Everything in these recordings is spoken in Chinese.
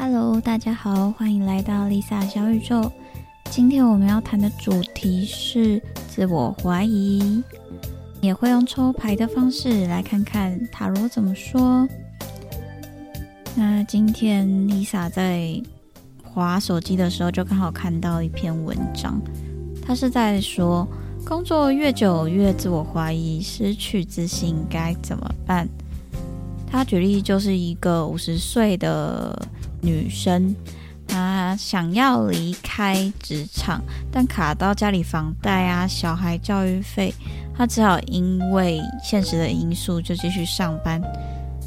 Hello，大家好，欢迎来到 Lisa 小宇宙。今天我们要谈的主题是自我怀疑，也会用抽牌的方式来看看塔罗怎么说。那今天 Lisa 在划手机的时候，就刚好看到一篇文章，他是在说工作越久越自我怀疑，失去自信该怎么办？他举例就是一个五十岁的女生。她想要离开职场，但卡到家里房贷啊、小孩教育费，她只好因为现实的因素就继续上班。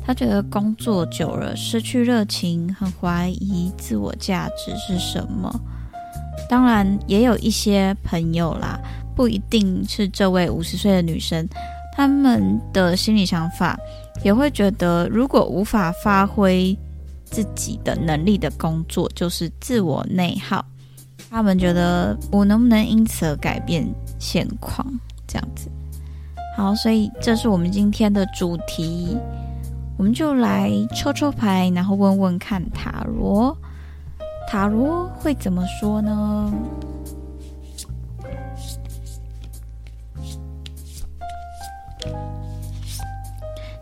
她觉得工作久了失去热情，很怀疑自我价值是什么。当然，也有一些朋友啦，不一定是这位五十岁的女生，他们的心理想法也会觉得，如果无法发挥。自己的能力的工作就是自我内耗，他们觉得我能不能因此而改变现况？这样子，好，所以这是我们今天的主题，我们就来抽抽牌，然后问问看塔罗，塔罗会怎么说呢？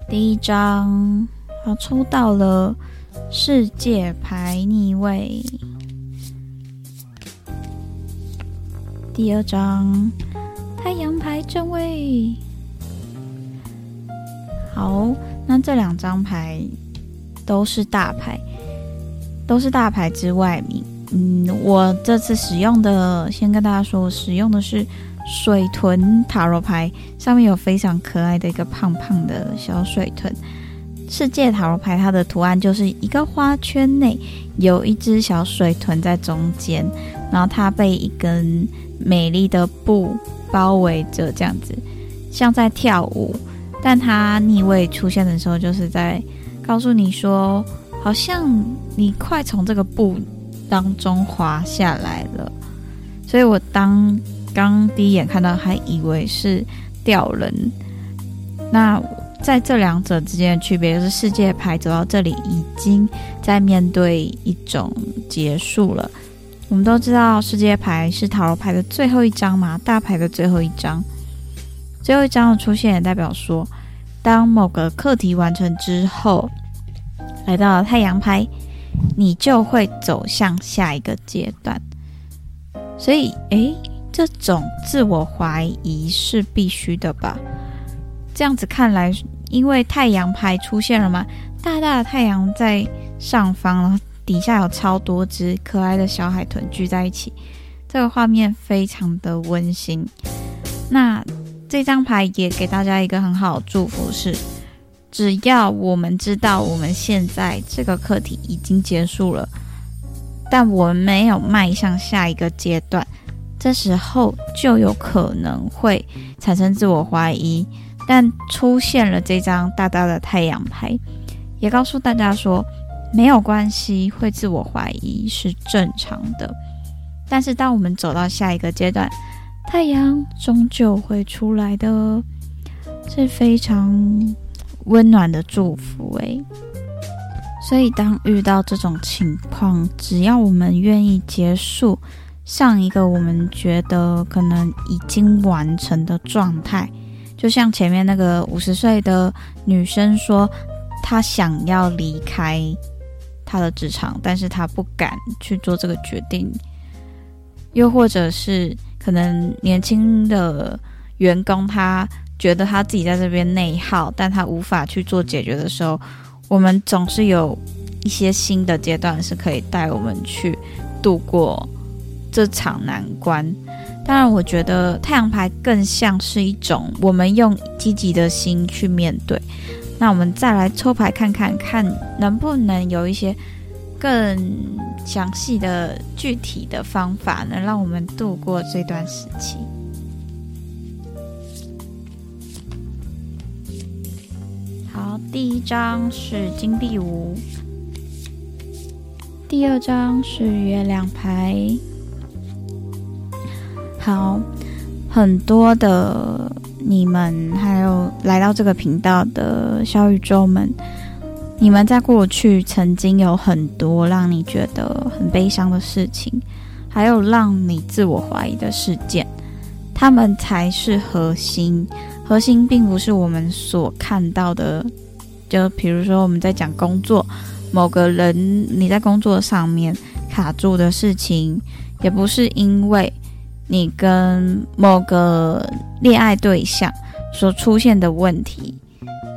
第一张，好，抽到了。世界牌逆位，第二张太阳牌正位。好，那这两张牌都是大牌，都是大牌之外名。嗯，我这次使用的，先跟大家说，我使用的是水豚塔罗牌，上面有非常可爱的一个胖胖的小水豚。世界塔罗牌，它的图案就是一个花圈内有一只小水豚在中间，然后它被一根美丽的布包围着，这样子像在跳舞。但它逆位出现的时候，就是在告诉你说，好像你快从这个布当中滑下来了。所以我当刚第一眼看到，还以为是吊人。那。在这两者之间的区别，就是世界牌走到这里，已经在面对一种结束了。我们都知道，世界牌是塔罗牌的最后一张嘛，大牌的最后一张。最后一张的出现，也代表说，当某个课题完成之后，来到了太阳牌，你就会走向下一个阶段。所以，诶，这种自我怀疑是必须的吧？这样子看来，因为太阳牌出现了嘛，大大的太阳在上方，然后底下有超多只可爱的小海豚聚在一起，这个画面非常的温馨。那这张牌也给大家一个很好的祝福，是只要我们知道我们现在这个课题已经结束了，但我们没有迈向下一个阶段，这时候就有可能会产生自我怀疑。但出现了这张大大的太阳牌，也告诉大家说没有关系，会自我怀疑是正常的。但是当我们走到下一个阶段，太阳终究会出来的，是非常温暖的祝福诶。所以当遇到这种情况，只要我们愿意结束上一个我们觉得可能已经完成的状态。就像前面那个五十岁的女生说，她想要离开她的职场，但是她不敢去做这个决定。又或者是可能年轻的员工，他觉得他自己在这边内耗，但他无法去做解决的时候，我们总是有一些新的阶段是可以带我们去度过这场难关。当然，我觉得太阳牌更像是一种我们用积极的心去面对。那我们再来抽牌看看，看能不能有一些更详细的、具体的方法，能让我们度过这段时期。好，第一张是金币五，第二张是月亮牌。好，很多的你们，还有来到这个频道的小宇宙们，你们在过去曾经有很多让你觉得很悲伤的事情，还有让你自我怀疑的事件，他们才是核心。核心并不是我们所看到的，就比如说我们在讲工作，某个人你在工作上面卡住的事情，也不是因为你跟某个恋爱对象所出现的问题。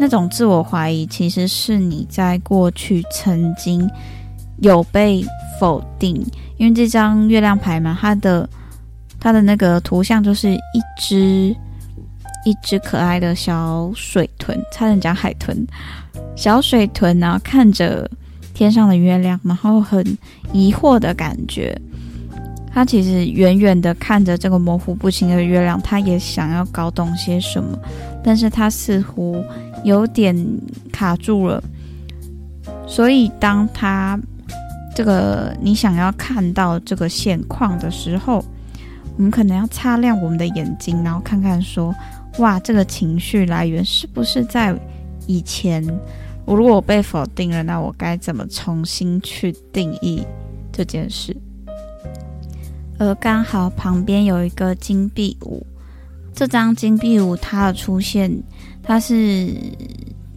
那种自我怀疑，其实是你在过去曾经有被否定，因为这张月亮牌嘛，它的它的那个图像就是一只一只可爱的小水豚，差点讲海豚，小水豚呢看着天上的月亮，然后很疑惑的感觉。他其实远远的看着这个模糊不清的月亮，他也想要搞懂些什么，但是他似乎有点卡住了。所以当他这个你想要看到这个现况的时候，我们可能要擦亮我们的眼睛，然后看看说，哇，这个情绪来源是不是在以前？我如果被否定了，那我该怎么重新去定义这件事？而刚好旁边有一个金币五，这张金币五它的出现，它是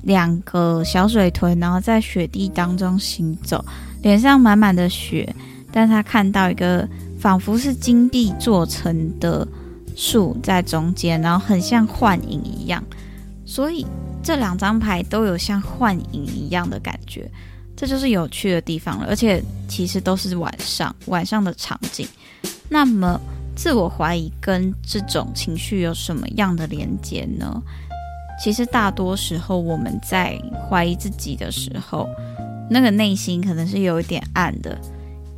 两个小水豚，然后在雪地当中行走，脸上满满的雪，但他看到一个仿佛是金币做成的树在中间，然后很像幻影一样，所以这两张牌都有像幻影一样的感觉，这就是有趣的地方了。而且其实都是晚上，晚上的场景。那么，自我怀疑跟这种情绪有什么样的连接呢？其实大多时候，我们在怀疑自己的时候，那个内心可能是有一点暗的，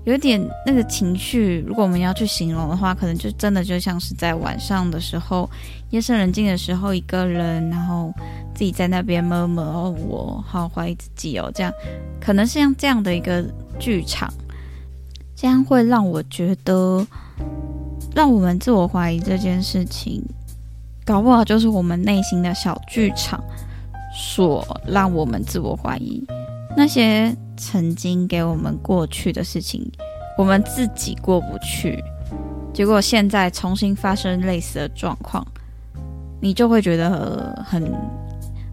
有点那个情绪。如果我们要去形容的话，可能就真的就像是在晚上的时候，夜深人静的时候，一个人，然后自己在那边默默哦，我好怀疑自己哦，这样可能是像这样的一个剧场。这样会让我觉得，让我们自我怀疑这件事情，搞不好就是我们内心的小剧场，所让我们自我怀疑那些曾经给我们过去的事情，我们自己过不去，结果现在重新发生类似的状况，你就会觉得很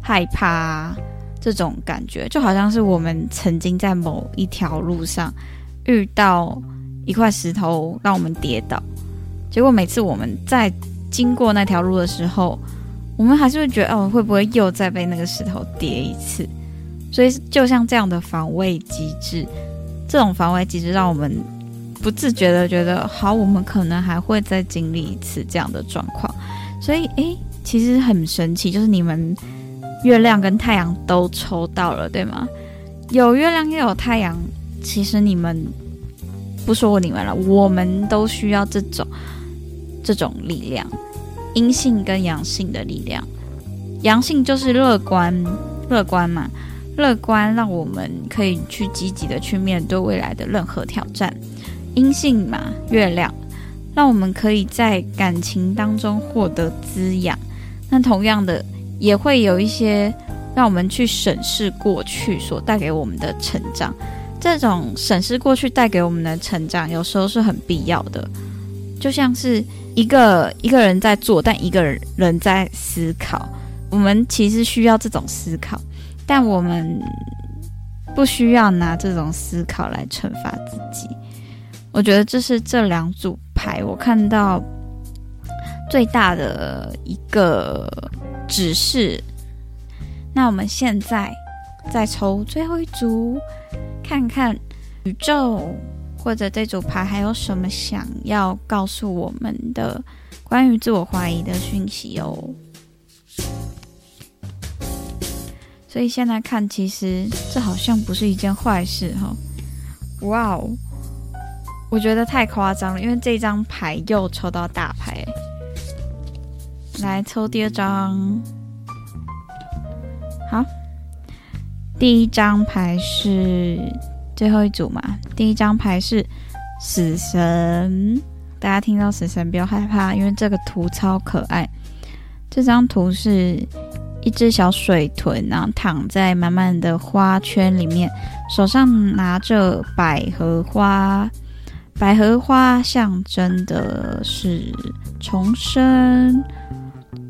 害怕，这种感觉就好像是我们曾经在某一条路上。遇到一块石头让我们跌倒，结果每次我们在经过那条路的时候，我们还是会觉得哦，会不会又再被那个石头跌一次？所以就像这样的防卫机制，这种防卫机制让我们不自觉的觉得，好，我们可能还会再经历一次这样的状况。所以，诶，其实很神奇，就是你们月亮跟太阳都抽到了，对吗？有月亮又有太阳。其实你们不说我你们了，我们都需要这种这种力量，阴性跟阳性的力量。阳性就是乐观，乐观嘛，乐观让我们可以去积极的去面对未来的任何挑战。阴性嘛，月亮让我们可以在感情当中获得滋养。那同样的，也会有一些让我们去审视过去所带给我们的成长。这种审视过去带给我们的成长，有时候是很必要的。就像是一个一个人在做，但一个人在思考。我们其实需要这种思考，但我们不需要拿这种思考来惩罚自己。我觉得这是这两组牌我看到最大的一个指示。那我们现在再抽最后一组。看看宇宙或者这组牌还有什么想要告诉我们的关于自我怀疑的讯息哦。所以现在看，其实这好像不是一件坏事哈。哇哦，我觉得太夸张了，因为这张牌又抽到大牌。来抽第二张，好。第一张牌是最后一组嘛？第一张牌是死神，大家听到死神不要害怕，因为这个图超可爱。这张图是一只小水豚，然后躺在满满的花圈里面，手上拿着百合花。百合花象征的是重生，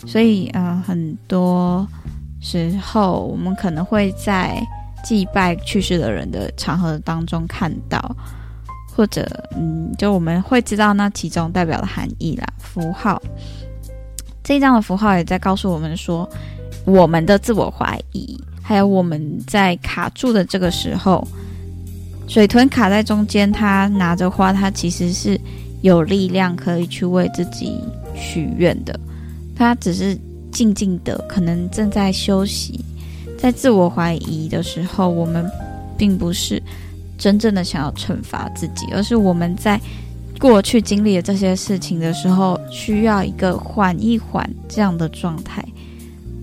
所以呃，很多时候我们可能会在祭拜去世的人的场合当中看到，或者嗯，就我们会知道那其中代表的含义啦，符号。这一张的符号也在告诉我们说，我们的自我怀疑，还有我们在卡住的这个时候。水豚卡在中间，它拿着花，它其实是有力量可以去为自己许愿的。他只是静静的，可能正在休息，在自我怀疑的时候，我们并不是真正的想要惩罚自己，而是我们在过去经历了这些事情的时候，需要一个缓一缓这样的状态。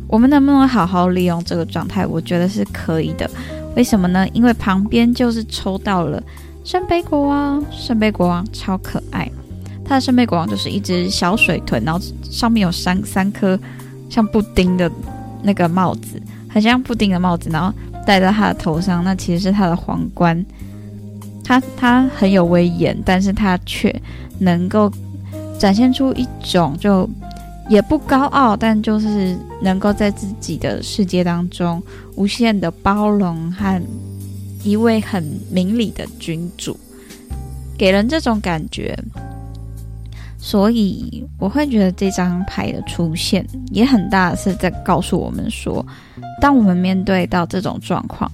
我们能不能好好利用这个状态？我觉得是可以的。为什么呢？因为旁边就是抽到了圣杯国王，圣杯国王超可爱。他的圣杯国王就是一只小水豚，然后上面有三三颗像布丁的那个帽子，很像布丁的帽子，然后戴在他的头上。那其实是他的皇冠。他他很有威严，但是他却能够展现出一种就。也不高傲，但就是能够在自己的世界当中无限的包容和一位很明理的君主，给人这种感觉。所以我会觉得这张牌的出现也很大是在告诉我们说，当我们面对到这种状况，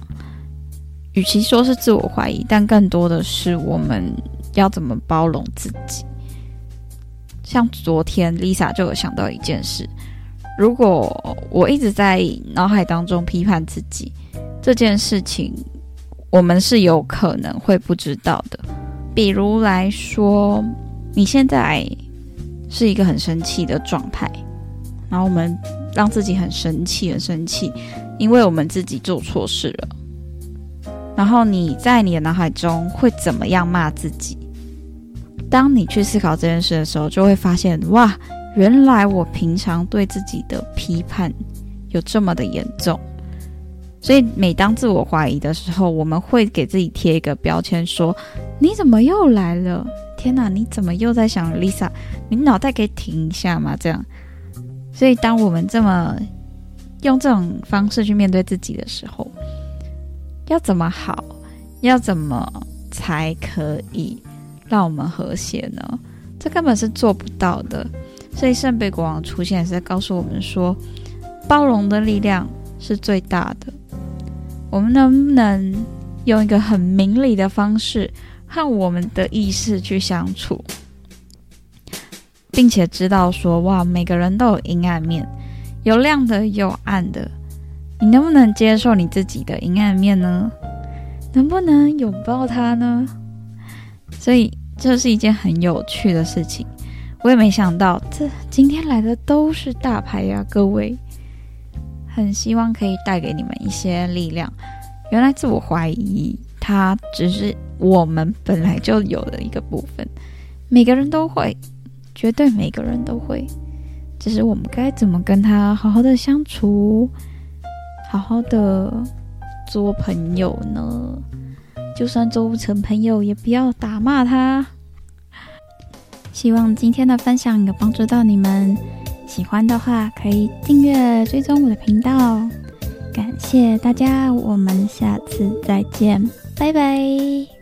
与其说是自我怀疑，但更多的是我们要怎么包容自己。像昨天，Lisa 就有想到一件事：如果我一直在脑海当中批判自己，这件事情我们是有可能会不知道的。比如来说，你现在是一个很生气的状态，然后我们让自己很生气，很生气，因为我们自己做错事了。然后你在你的脑海中会怎么样骂自己？当你去思考这件事的时候，就会发现哇，原来我平常对自己的批判有这么的严重。所以每当自我怀疑的时候，我们会给自己贴一个标签，说你怎么又来了？天哪，你怎么又在想 Lisa？你脑袋可以停一下吗？这样。所以当我们这么用这种方式去面对自己的时候，要怎么好？要怎么才可以？让我们和谐呢？这根本是做不到的。所以圣杯国王出现是在告诉我们说，包容的力量是最大的。我们能不能用一个很明理的方式和我们的意识去相处，并且知道说，哇，每个人都有阴暗面，有亮的，有暗的。你能不能接受你自己的阴暗面呢？能不能拥抱它呢？所以这是一件很有趣的事情，我也没想到这今天来的都是大牌呀，各位，很希望可以带给你们一些力量。原来自我怀疑，它只是我们本来就有的一个部分，每个人都会，绝对每个人都会，只是我们该怎么跟他好好的相处，好好的做朋友呢？就算做不成朋友，也不要打骂他。希望今天的分享有帮助到你们，喜欢的话可以订阅追踪我的频道。感谢大家，我们下次再见，拜拜。